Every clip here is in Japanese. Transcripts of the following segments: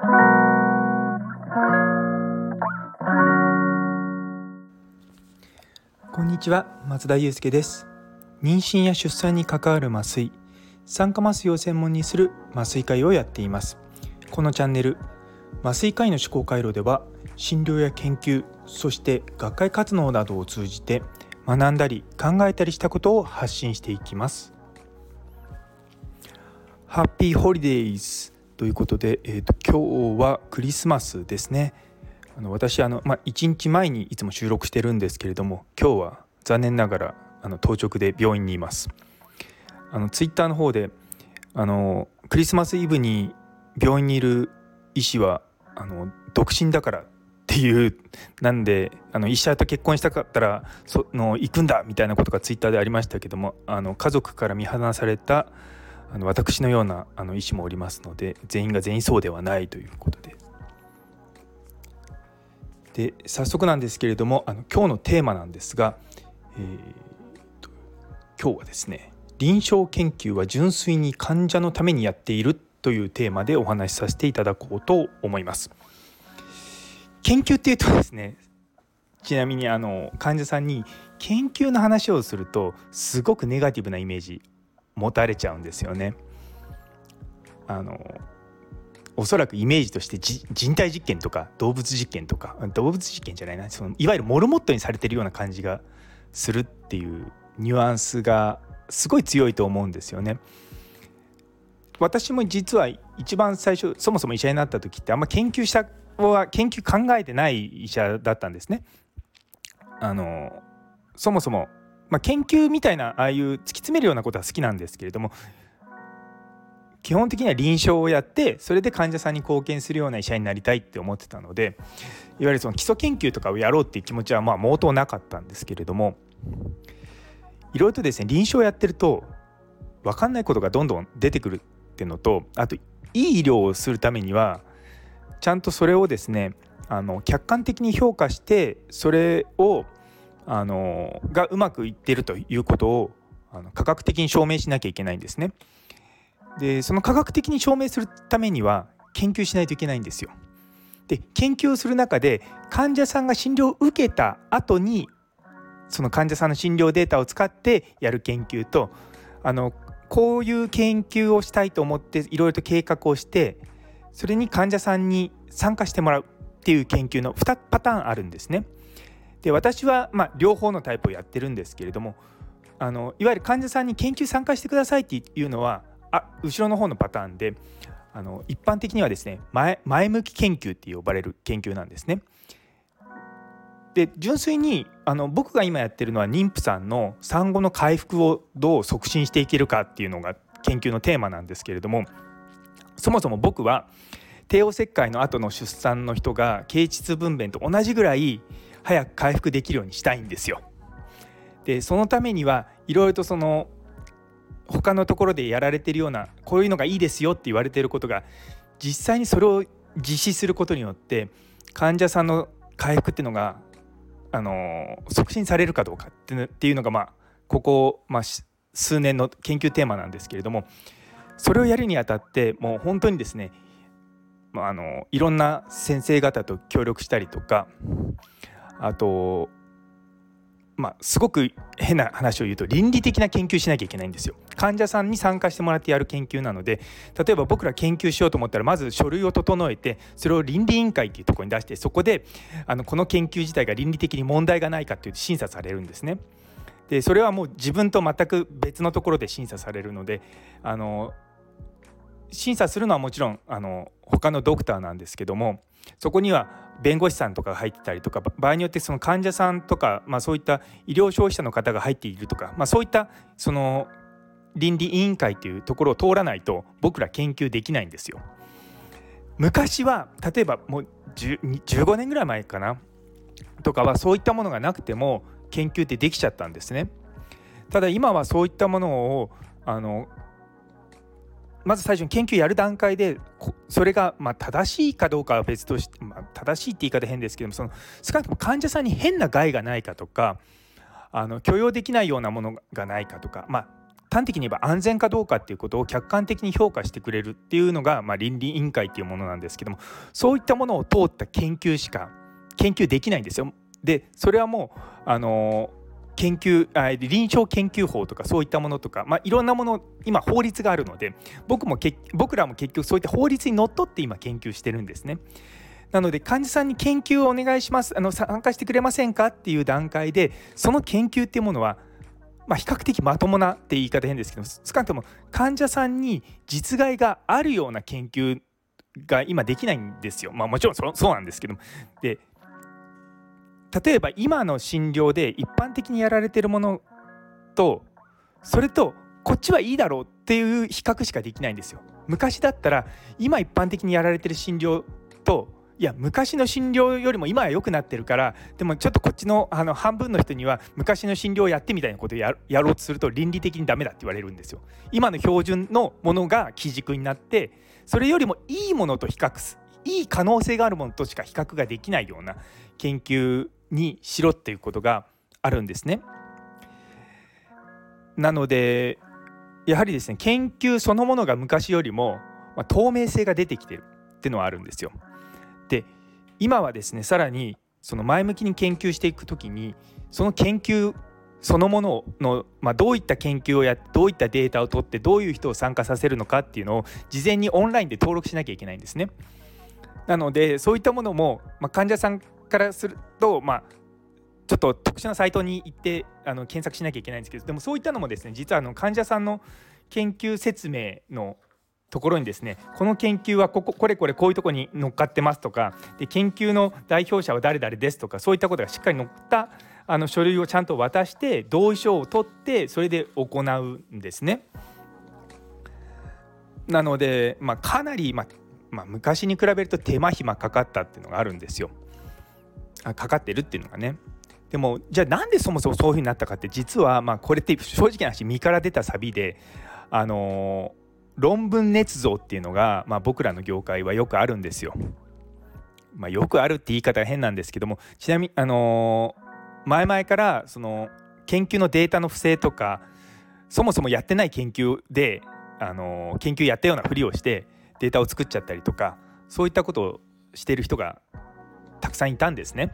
こんにちは松田祐介です。妊娠や出産に関わる麻酔酸化麻酔を専門にする麻酔会をやっています。このチャンネル麻酔科医の思考回路では診療や研究そして学会活動などを通じて学んだり考えたりしたことを発信していきます。ハッピーホリデイズということで、えーと、今日はクリスマスですね。あの私あの、まあ、1日前にいつも収録してるんですけれども今日は残念ながらあの当直で病院にいます。あのツイッターの方であのクリスマスイブに病院にいる医師はあの独身だからっていうなんであの医者と結婚したかったらその行くんだみたいなことがツイッターでありましたけどもあの家族から見放されたあの私のようなあの医師もおりますので全員が全員そうではないということで。で早速なんですけれどもあの今日のテーマなんですが、えー、今日はですね臨床研究は純粋に患者のためにやっているというテーマでお話しさせていただこうと思います。研究っていうとですねちなみにあの患者さんに研究の話をするとすごくネガティブなイメージ持たれちゃうんですよね。あのおそらくイメージとして人体実験とか動物実験とか動物実験じゃないなそのいわゆるモルモットにされてるような感じがするっていうニュアンスがすごい強いと思うんですよね。私も実は一番最初そもそも医者になった時ってあんま研究したは研究考えてない医者だったんですね。あのそもそも、まあ、研究みたいなああいう突き詰めるようなことは好きなんですけれども基本的には臨床をやってそれで患者さんに貢献するような医者になりたいって思ってたのでいわゆるその基礎研究とかをやろうっていう気持ちはまあ毛頭なかったんですけれどもいろいろとですね臨床をやってると分かんないことがどんどん出てくるっていうのとあといい医療をするためにはちゃんとそれをですねあの客観的に評価してそれをあのがうまくいってるということをあの科学的に証明しなきゃいけないんですね。でその科学的に証明するためには研究しないといけないんですよ。で研究をする中で患者さんが診療を受けた後にその患者さんの診療データを使ってやる研究とあのこういう研究をしたいと思っていろいろと計画をしてそれに患者さんに参加してもらうっていう研究の2パターンあるんですね。で私はまあ両方のタイプをやってるんですけれどもあのいわゆる患者さんに研究参加してくださいっていうのはあ後ろの方のパターンであの一般的にはですね前前向き研究って呼ばれる研究なんですね。で純粋にあの僕が今やってるのは妊婦さんの産後の回復をどう促進していけるかっていうのが研究のテーマなんですけれどもそもそも僕は帝王切開の後の出産の人が経腟分娩と同じぐらい早く回復できるようにしたいんですよ。でそのためにはいろいろとその他のところでやられてるようなこういうのがいいですよって言われてることが実際にそれを実施することによって患者さんの回復っていうのがあの促進されるかどうかっていうのがまあここ、まあ、数年の研究テーマなんですけれどもそれをやるにあたってもう本当にですね、まあ、あのいろんな先生方と協力したりとかあとまあ、すごく変な話を言うと倫理的な研究しなきゃいけないんですよ。患者さんに参加してもらってやる研究なので例えば僕ら研究しようと思ったらまず書類を整えてそれを倫理委員会っていうところに出してそこであのこの研究自体が倫理的に問題がないかっていう審査されるんですね。でそれはもう自分と全く別のところで審査されるのであの審査するのはもちろんあの他のドクターなんですけどもそこには弁護士さんとかが入ってたりとか場合によってその患者さんとか、まあ、そういった医療消費者の方が入っているとか、まあ、そういったその倫理委員会というところを通らないと僕ら研究できないんですよ。昔は例えばもう15年ぐらい前かなとかはそういったものがなくても研究ってできちゃったんですね。ただ今はそういったものをあのまず最初に研究やる段階でそれがま正しいかどうかは別として、まあ、正しいって言い方変ですけどもその少なくとも患者さんに変な害がないかとかあの許容できないようなものがないかとか、まあ、端的に言えば安全かどうかっていうことを客観的に評価してくれるっていうのが、まあ、倫理委員会っていうものなんですけどもそういったものを通った研究しか研究できないんですよ。でそれはもうあの研究あ臨床研究法とかそういったものとか、まあ、いろんなもの今法律があるので僕も僕らも結局そういった法律にのっとって今研究してるんですね。なので患者さんに研究をお願いしますあの参加してくれませんかっていう段階でその研究っていうものは、まあ、比較的まともなって言い方変ですけど少なくとも患者さんに実害があるような研究が今できないんですよ。まあ、もちろんそうなんですけどもで例えば今の診療で一般的にやられてるものとそれとこっちはいいだろうっていう比較しかできないんですよ。昔だったら今一般的にやられてる診療といや昔の診療よりも今は良くなってるからでもちょっとこっちのあの半分の人には昔の診療をやってみたいなことをやろうとすると倫理的にダメだって言われるんですよ。今の標準のものが基軸になってそれよりもいいものと比較すいい可能性があるものとしか比較ができないような研究にしろっていうことがあるんですね。なのでやはりですね研究そのものが昔よりも、まあ、透明性が出てきてるっていうのはあるんですよ。で今はですねさらにその前向きに研究していく時にその研究そのものの、まあ、どういった研究をやってどういったデータを取ってどういう人を参加させるのかっていうのを事前にオンラインで登録しなきゃいけないんですね。なのでそういったものも、まあ、患者さんからすると、まあ、ちょっと特殊なサイトに行ってあの検索しなきゃいけないんですけどでもそういったのもですね実はあの患者さんの研究説明のところにですねこの研究はこここれこれこういうところに乗っかってますとかで研究の代表者は誰々ですとかそういったことがしっかり載ったあの書類をちゃんと渡して同意書を取ってそれで行うんですね。なので、まあ、かなり、まあまあ、昔に比べると手間暇かかったっていうのがあるんですよ。かかってるっていうのがね。でもじゃあなんでそもそもそういうふうになったかって実はまあこれって正直な話身から出たサビであのー、論文捏造っていうのが、まあ、僕らの業界はよくあるんですよ。まあ、よくあるって言い方が変なんですけどもちなみに、あのー、前々からその研究のデータの不正とかそもそもやってない研究で、あのー、研究やったようなふりをしてデータを作っちゃったりとかそういったことをしている人がたくさんいたんですね。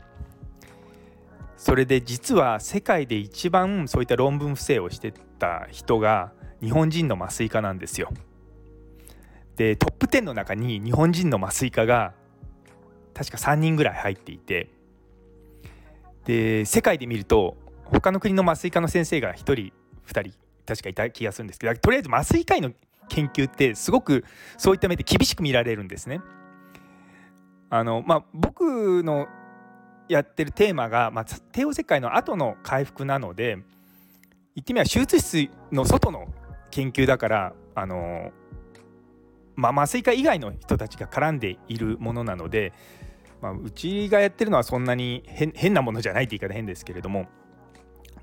それで実は世界で一番そういった論文不正をしてた人が日本人の麻酔科なんですよ。でトップ10の中に日本人の麻酔科が確か3人ぐらい入っていてで世界で見ると他の国の麻酔科の先生が1人2人確かいた気がするんですけどとりあえず麻酔科医の研究ってすごくそういった目で厳しく見られるんですね。あのまあ、僕のやってるテーマが、まあ、帝王切開の後の回復なので言ってみれば手術室の外の研究だからあの、まあ、麻酔科以外の人たちが絡んでいるものなので、まあ、うちがやってるのはそんなに変なものじゃないって言い方変ですけれども、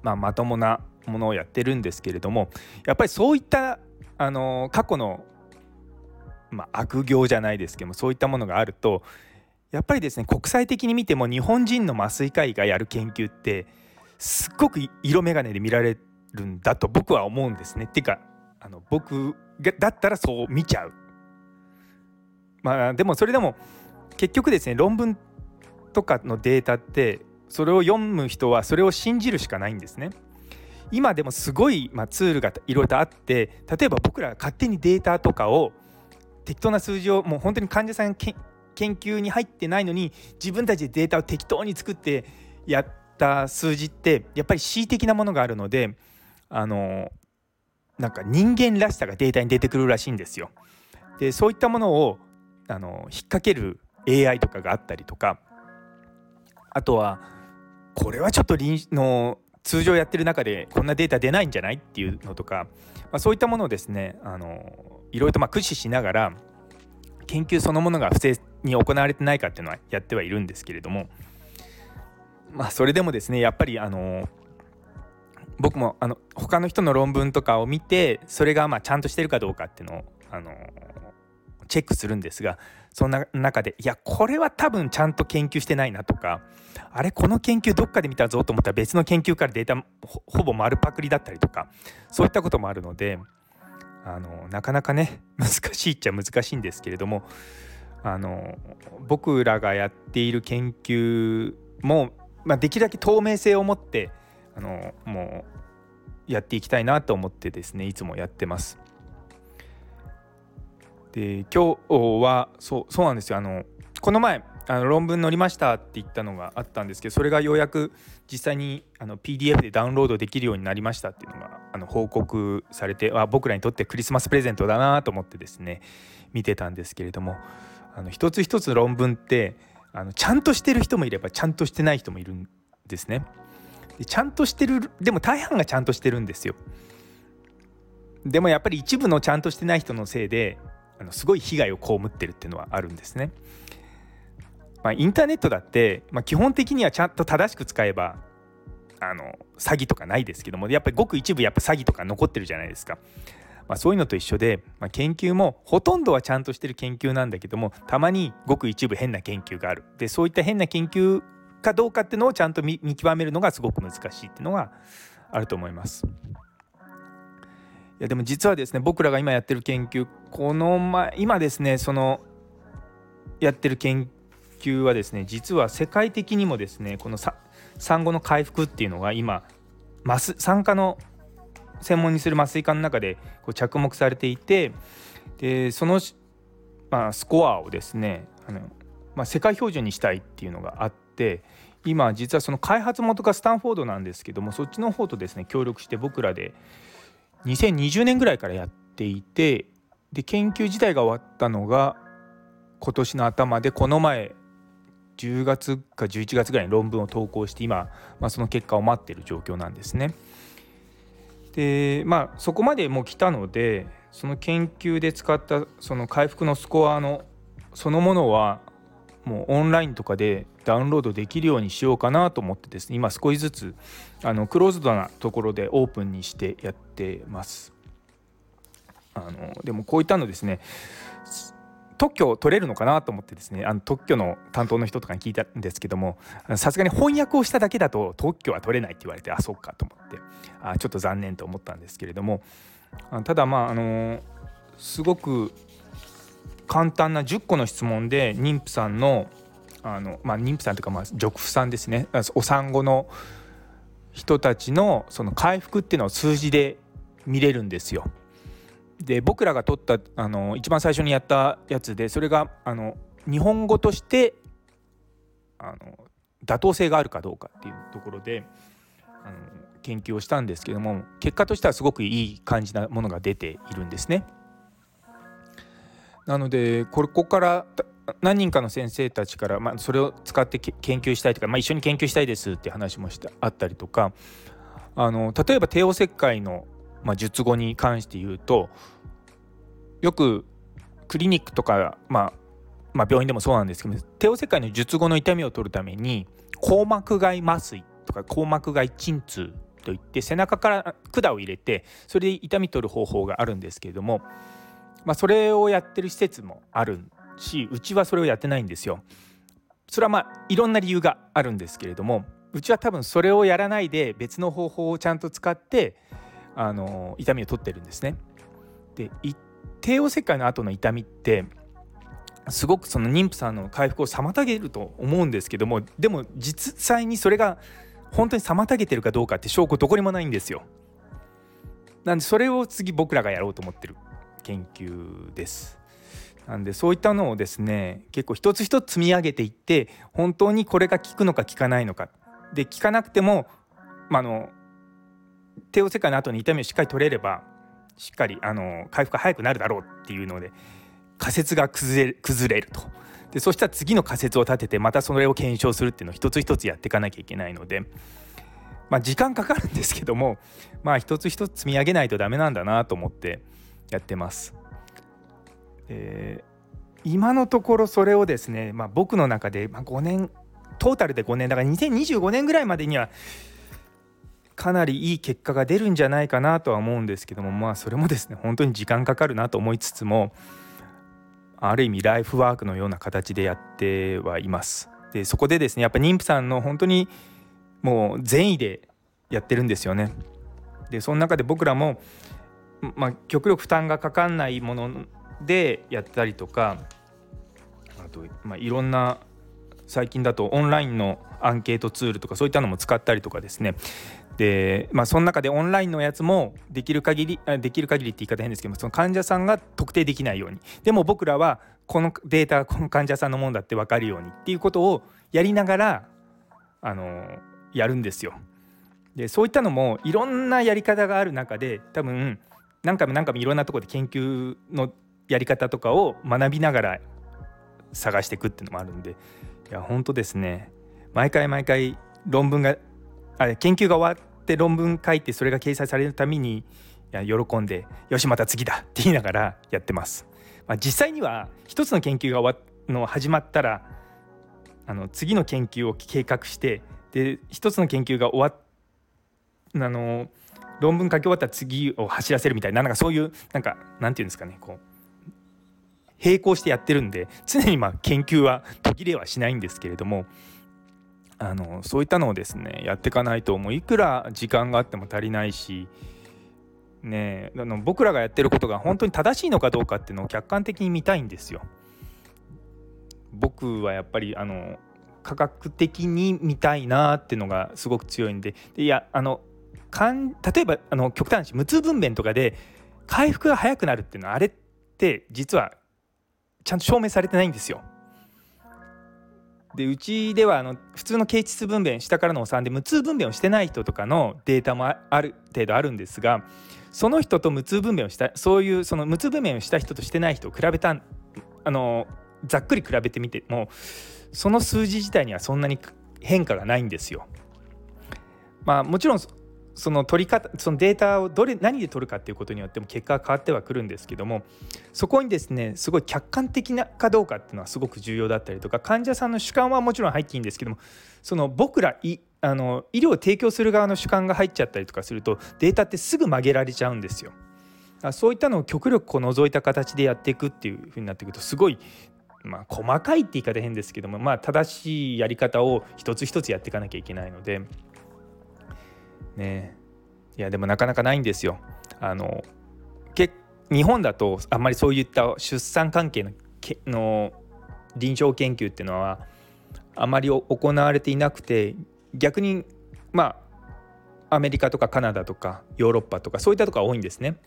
まあ、まともなものをやってるんですけれどもやっぱりそういったあの過去の、まあ、悪行じゃないですけどもそういったものがあるとやっぱりですね国際的に見ても日本人の麻酔科医がやる研究ってすっごく色眼鏡で見られるんだと僕は思うんですね。っていうかあの僕だったらそう見ちゃう。まあでもそれでも結局ですね論文とかのデータってそれを読む人はそれを信じるしかないんですね。今でもすごい、まあ、ツールがいろいろとあって例えば僕らが勝手にデータとかを適当な数字をもう本当に患者さん研究に入ってないのに自分たちでデータを適当に作ってやった数字ってやっぱり恣意的なものがあるのであのなんか人間らしさがデータに出てくるらしいんですよ。でそういったものをあの引っ掛ける AI とかがあったりとかあとはこれはちょっと臨の通常やってる中でこんなデータ出ないんじゃないっていうのとか、まあ、そういったものをですねあのいろいろとま駆使しながら研究そのものが不正に行われてないかっていうのはやってはいるんですけれどもまあそれでもですねやっぱりあの僕もあの他の人の論文とかを見てそれがまあちゃんとしてるかどうかっていうのをあのチェックするんですがそんな中でいやこれは多分ちゃんと研究してないなとかあれこの研究どっかで見たぞと思ったら別の研究からデータほぼ丸パクリだったりとかそういったこともあるのであのなかなかね難しいっちゃ難しいんですけれどもあの僕らがやっている研究も、まあ、できるだけ透明性を持ってあのもうやっていきたいなと思ってですねいつもやってます。で今日はそうそうなんですよあのこの前あの論文載りましたって言ったのがあったんですけどそれがようやく実際にあの PDF でダウンロードできるようになりましたっていうのがあの報告されてあ僕らにとってクリスマスプレゼントだなと思ってですね見てたんですけれどもあの一つ一つ論文ってあのちゃんとしてる人もいればちゃんとしてない人もいるんですね。でちゃんとしてるでも大半がちゃんとしてるんですよ。でもやっぱり一部のちゃんとしてない人のせいであのすごい被害を被ってるっていうのはあるんですね。まあ、インターネットだって、まあ、基本的にはちゃんと正しく使えばあの詐欺とかないですけどもやっぱりごく一部やっぱ詐欺とか残ってるじゃないですか。まあ、そういうのと一緒で、まあ、研究もほとんどはちゃんとしてる研究なんだけどもたまにごく一部変な研究があるでそういった変な研究かどうかっていうのをちゃんと見極めるのがすごく難しいっていうのがあると思います。いやでも実はですね僕らが今やってる研究この前今ですねそのやってる研究はですね実は世界的にもですねこの産後の回復っていうのが今酸化の専門にする麻酔科の中でこう着目されていてでその、まあ、スコアをですねあの、まあ、世界標準にしたいっていうのがあって今実はその開発元がスタンフォードなんですけどもそっちの方とですね協力して僕らで2020年ぐらいからやっていてで研究自体が終わったのが今年の頭でこの前10月か11月ぐらいに論文を投稿して今、まあ、その結果を待ってる状況なんですね。でまあそこまでもう来たのでその研究で使ったその回復のスコアのそのものはもうオンラインとかでダウンロードできるようにしようかなと思ってですね今少しずつあのクローズドなところでオープンにしてやってます。あのでもこういったのですね特許を取れるのかなと思ってですねあの特許の担当の人とかに聞いたんですけどもさすがに翻訳をしただけだと特許は取れないって言われてあそっかと思ってあちょっと残念と思ったんですけれどもただまああのすごく簡単な10個の質問で妊婦さんのあの、まあ、妊婦さんというかまあ褥婦さんですねお産後の人たちのその回復っていうのを数字で見れるんですよ。で僕らが撮ったあの一番最初にやったやつでそれがあの日本語としてあの妥当性があるかどうかっていうところであの研究をしたんですけども結果としてはすごくいい感じなものが出ているんですね。なのでこここから何人かの先生たちから、まあ、それを使って研究したいとか、まあ、一緒に研究したいですって話もしてあったりとかあの例えば帝王切開の、まあ、術後に関して言うとよくクリニックとか、まあ、まあ病院でもそうなんですけど帝王切開の術後の痛みを取るために硬膜外麻酔とか硬膜外鎮痛といって背中から管を入れてそれで痛み取る方法があるんですけれども、まあ、それをやってる施設もあるしうちはそれをやってないんですよ。それはまあいろんな理由があるんですけれどもうちは多分それをやらないで別の方法をちゃんと使ってあの痛みを取ってるんですね。で帝王切開の後の痛みってすごくその妊婦さんの回復を妨げると思うんですけどもでも実際にそれが本当に妨げてるかどうかって証拠どこにもないんですよ。なんでそれを次僕らがやろうと思ってる研究です。なんでそういったのをですね結構一つ一つ積み上げていって本当にこれが効くのか効かないのかで効かなくても、まあ、の帝王切開の後に痛みをしっかり取れればしっかりあの回復が早くなるだろうっていうので仮説が崩れ崩れるとでそしたら次の仮説を立ててまたそれを検証するっていうのを一つ一つやっていかなきゃいけないので、まあ、時間かかるんですけどもまあ一つ一つ積み上げないとダメなんだなと思ってやってます。え今のところそれをですね、まあ、僕の中で、ま5年トータルで5年だから2025年ぐらいまでにはかなりいい結果が出るんじゃないかなとは思うんですけどもまあそれもですね本当に時間かかるなと思いつつもある意味ライフワークのような形でやってはいます。でそこでですねやっぱ妊婦さんの本当にもう善意でやってるんですよね。でその中で僕らも、まあ、極力負担がかかんないものでやったりとかあと、まあ、いろんな最近だとオンラインのアンケートツールとかそういったのも使ったりとかですねでまあその中でオンラインのやつもできる限りできる限りって言い方変ですけどその患者さんが特定できないようにでも僕らはこのデータこの患者さんのものだって分かるようにっていうことをやりながらあのやるんですよ。でそういったのもいろんなやり方がある中で多分何回も何回もいろんなところで研究のやり方とかを学びながら探していくっていうのもあるんでいや本当ですね毎回毎回論文があ研究が終わって論文書いてそれが掲載されるためにいや喜んでよしまた次だって言いながらやってます。まあ、実際には一つの研究が終わの始まったらあの次の研究を計画してで一つの研究が終わっあの論文書き終わったら次を走らせるみたいななんかそういうなんかなんていうんですかねこう並行してやってるんで常にまあ研究は途切れはしないんですけれどもあのそういったのをですねやっていかないともういくら時間があっても足りないしねあの僕らがやってることが本当に正しいのかどうかっていうのを客観的に見たいんですよ。僕はやっぱりあの科学的に見たいなっていうのがすごく強いんででいやあのかん例えばあの極端な話無痛分娩とかで回復が早くなるっていうのはあれって実はちゃんと証明されてないんですよ。でうちではあの普通の形質分娩下からのお産で無痛分娩をしてない人とかのデータもある程度あるんですがその人と無痛分娩をしたそういうその無痛分娩をした人としてない人を比べたあのざっくり比べてみてもその数字自体にはそんなに変化がないんですよ。まあもちろんその取り方そのデータをどれ何で取るかっていうことによっても結果が変わってはくるんですけどもそこにですねすごい客観的なかどうかっていうのはすごく重要だったりとか患者さんの主観はもちろん入っていいんですけどもその僕らいあの医療を提供する側の主観が入っちゃったりとかするとデータってすぐ曲げられちゃうんですよ。そういったのを極力こう除いた形でやっていくっていうふうになっていくとすごいまあ、細かいって言い方変ですけども、まあ、正しいやり方を一つ一つやっていかなきゃいけないのでねいやでもなかなかないんですよ。あの日本だとあんまりそういった出産関係のけの臨床研究っていうのはあまり行われていなくて逆にまあアメリカとかカナダとかヨーロッパとかそういったとこが多いんですね。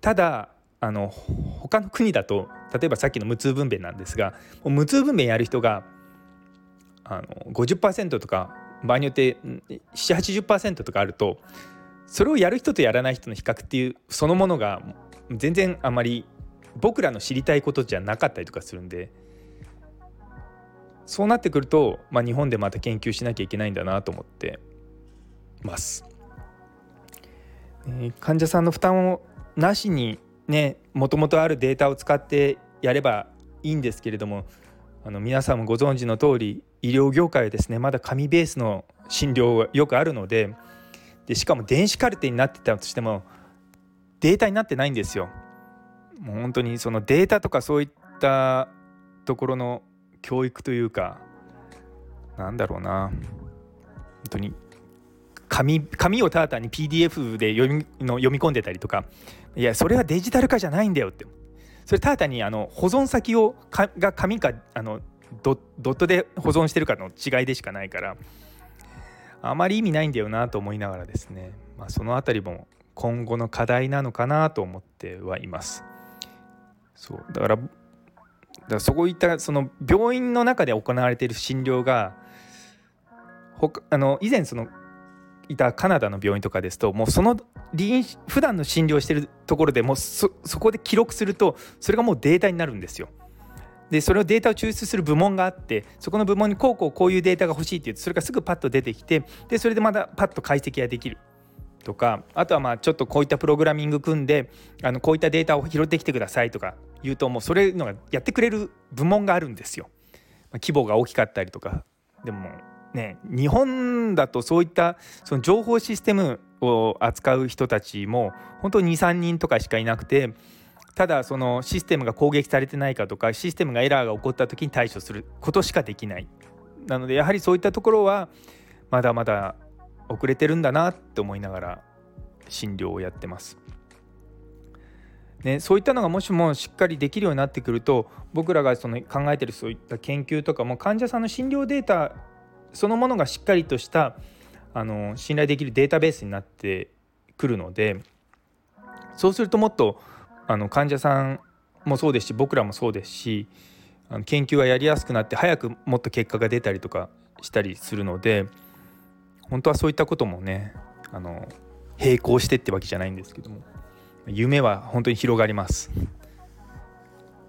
ただあの他の国だと例えばさっきの無痛分娩なんですが無痛分娩やる人があの50%とか場合によって780%とかあるとそれをやる人とやらない人の比較っていうそのものが全然あまり僕らの知りたいことじゃなかったりとかするんでそうなってくると、まあ、日本でまた研究しなきゃいけないんだなと思ってます。えー、患者さんの負担をなしにねもともとあるデータを使ってやればいいんですけれどもあの皆さんもご存知の通り医療業界はですねまだ紙ベースの診療がよくあるのででしかも電子カルテになってたとしてもデータになってないんですよ。もう本当にそのデータとかそういったところの教育というかなんだろうな本当に紙紙をただ単に PDF で読みの読み込んでたりとかいやそれはデジタル化じゃないんだよってそれただ単にあの保存先をかが紙かあのドットで保存してるかの違いでしかないからあまり意味ないんだよなと思いながらですね、まあ、その辺りも今後の課題なのかなと思ってはいます。そうだからだからそういったその病院の中で行われている診療が他あの以前そのいたカナダの病院とかですともうその普段の診療してるところでもうそこで記録するとそれがもうデータになるんですよ。でそれをデータを抽出する部門があってそこの部門にこうこうこういうデータが欲しいって言うとそれがすぐパッと出てきてでそれでまたパッと解析ができるとかあとはまあちょっとこういったプログラミング組んであのこういったデータを拾ってきてくださいとか言うともうそれのがやってくれる部門があるんですよ。規模が大きかったりとかでもね日本だとそういったその情報システムを扱う人たちも本当23人とかしかいなくてただそのシステムが攻撃されてないかとかシステムがエラーが起こった時に対処することしかできないなのでやはりそういったところはまだまだ遅れてるんだなって思いながら診療をやってます。ね、そういったのがもしもしっかりできるようになってくると僕らがその考えてるそういった研究とかも患者さんの診療データそのものがしっかりとしたあの信頼できるデータベースになってくるのでそうするともっとあの患者さんもそうですし僕らもそうですし研究がやりやすくなって早くもっと結果が出たりとかしたりするので本当はそういったこともねあの並行してってわけじゃないんですけども夢は本当に広がります。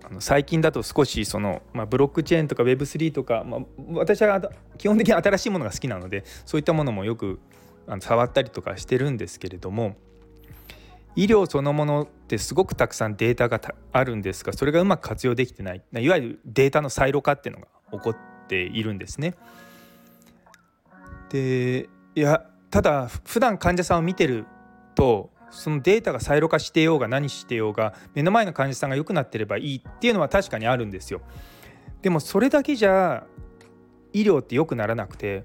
あの最近だと少しその、まあ、ブロックチェーンとか Web3 とか、まあ、私は基本的に新しいものが好きなのでそういったものもよくあの触ったりとかしてるんですけれども医療そのものってすごくたくさんデータがあるんですがそれがうまく活用できてないいわゆるデータのサイロ化っていうのが起こっているんですね。でいやただ普段患者さんを見てるとそのデータがサイロ化してようが何してようが目の前の患者さんが良くなってればいいっていうのは確かにあるんですよ。でもそれだけじゃ医療って良くならなくて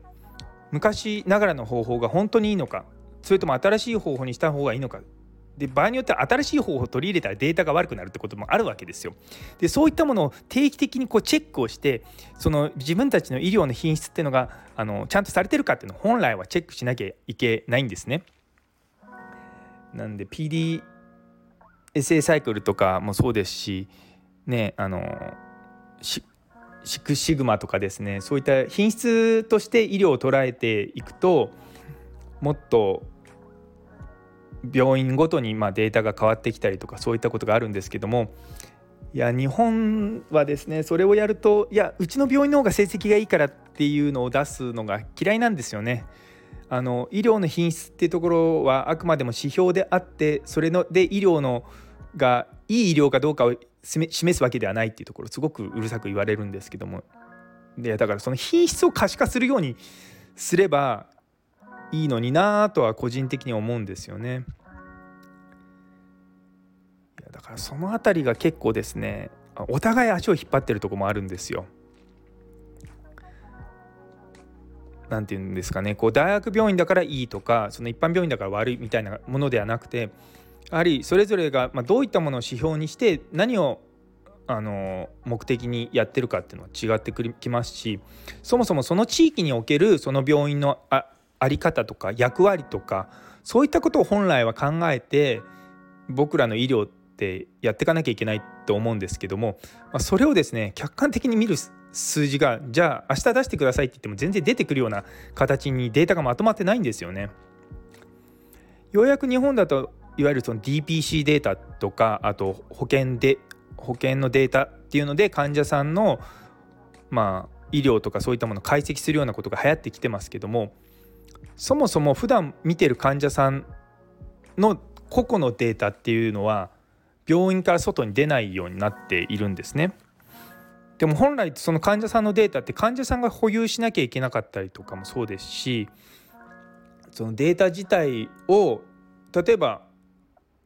昔ながらの方法が本当にいいのかそれとも新しい方法にした方がいいのかで場合によっては新しい方法を取り入れたらデータが悪くなるってこともあるわけですよ。でそういったものを定期的にこうチェックをしてその自分たちの医療の品質っていうのがあのちゃんとされてるかっていうのを本来はチェックしなきゃいけないんですね。なんで PDSA サイクルとかもそうですしねあのシクシグマとかですねそういった品質として医療を捉えていくともっと病院ごとにまデータが変わってきたりとかそういったことがあるんですけどもいや日本はですねそれをやるといやうちの病院の方が成績がいいからっていうのを出すのが嫌いなんですよね。あの医療の品質っていうところはあくまでも指標であってそれので医療のがいい医療かどうかを示すわけではないっていうところすごくうるさく言われるんですけどもでだからその品質を可視化するようにすればいいのになとは個人的に思うんですよね。いやだからその辺りが結構ですねお互い足を引っ張ってるとこもあるんですよ。何て言うんですかねこう大学病院だからいいとかその一般病院だから悪いみたいなものではなくてやはりそれぞれが、まどういったものを指標にして何をあの目的にやってるかっていうのは違ってきますしそもそもその地域におけるその病院のああり方とか役割とかそういったことを本来は考えて僕らの医療ってやっていかなきゃいけないと思うんですけども、まあ、それをですね客観的に見る数字がじゃあ明日出してくださいって言っても全然出てくるような形にデータがまとまってないんですよね。ようやく日本だといわゆるその DPC データとかあと保険で保険のデータっていうので患者さんのまあ医療とかそういったものを解析するようなことが流行ってきてますけどもそもそも普段見てる患者さんの個々のデータっていうのは病院から外に出ないようになっているんですね。でも本来その患者さんのデータって患者さんが保有しなきゃいけなかったりとかもそうですしそのデータ自体を例えば、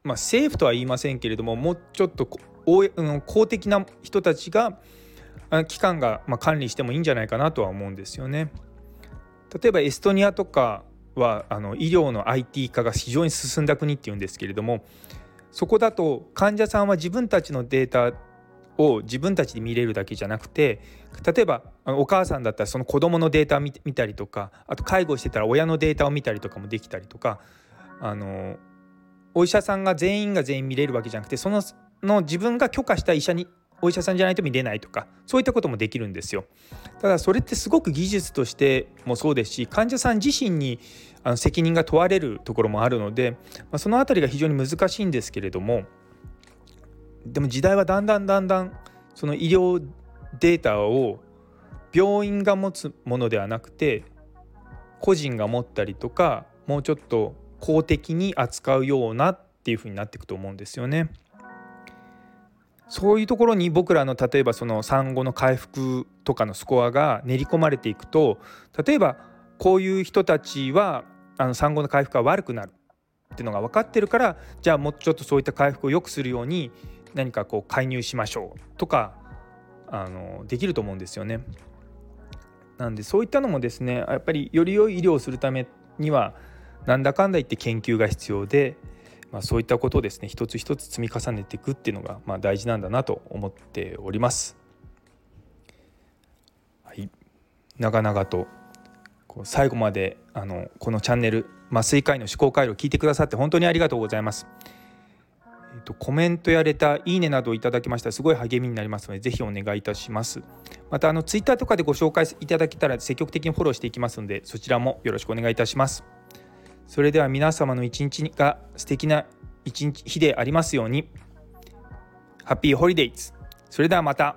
まあ、政府とは言いませんけれどももうちょっと公的な人たちが機関がま管理してもいいんじゃないかなとは思うんですよね。例えばエストニアとかはあの医療の IT 化が非常に進んだ国っていうんですけれどもそこだと患者さんは自分たちのデータを自分たちで見れるだけじゃなくて例えばお母さんだったらその子どものデータを見たりとかあと介護してたら親のデータを見たりとかもできたりとかあのお医者さんが全員が全員見れるわけじゃなくてそのの自分が許可した医者にお医者さんじゃないと見れないとかそういったこともできるんですよ。ただそれってすごく技術としてもそうですし患者さん自身にあの責任が問われるところもあるので、まあ、その辺りが非常に難しいんですけれどもでも時代はだんだんだんだんその医療データを病院が持つものではなくて個人が持ったりとかもうちょっと公的に扱うようなっていうふうになっていくと思うんですよね。そういうところに僕らの例えばその産後の回復とかのスコアが練り込まれていくと例えばこういう人たちはあの産後の回復が悪くなるっていうのが分かってるからじゃあもうちょっとそういった回復を良くするように何かこう介入しましょうとかあのできると思うんですよね。なんでそういったのもですねやっぱりより良い医療をするためにはなんだかんだ言って研究が必要で、まあ、そういったことをですね一つ一つ積み重ねていくっていうのがまあ大事なんだなと思っております。はい、長々とこう最後まであのこのチャンネル麻酔科医の思考回路を聞いてくださって本当にありがとうございます。えっと、コメントやレター、いいねなどいただきましたらすごい励みになりますので、ぜひお願いいたします。また、あの、ツイッターとかでご紹介いただけたら積極的にフォローしていきますので、そちらもよろしくお願いいたします。それでは皆様の一日が素敵な一日日でありますように。ハッピーホリデイズそれではまた。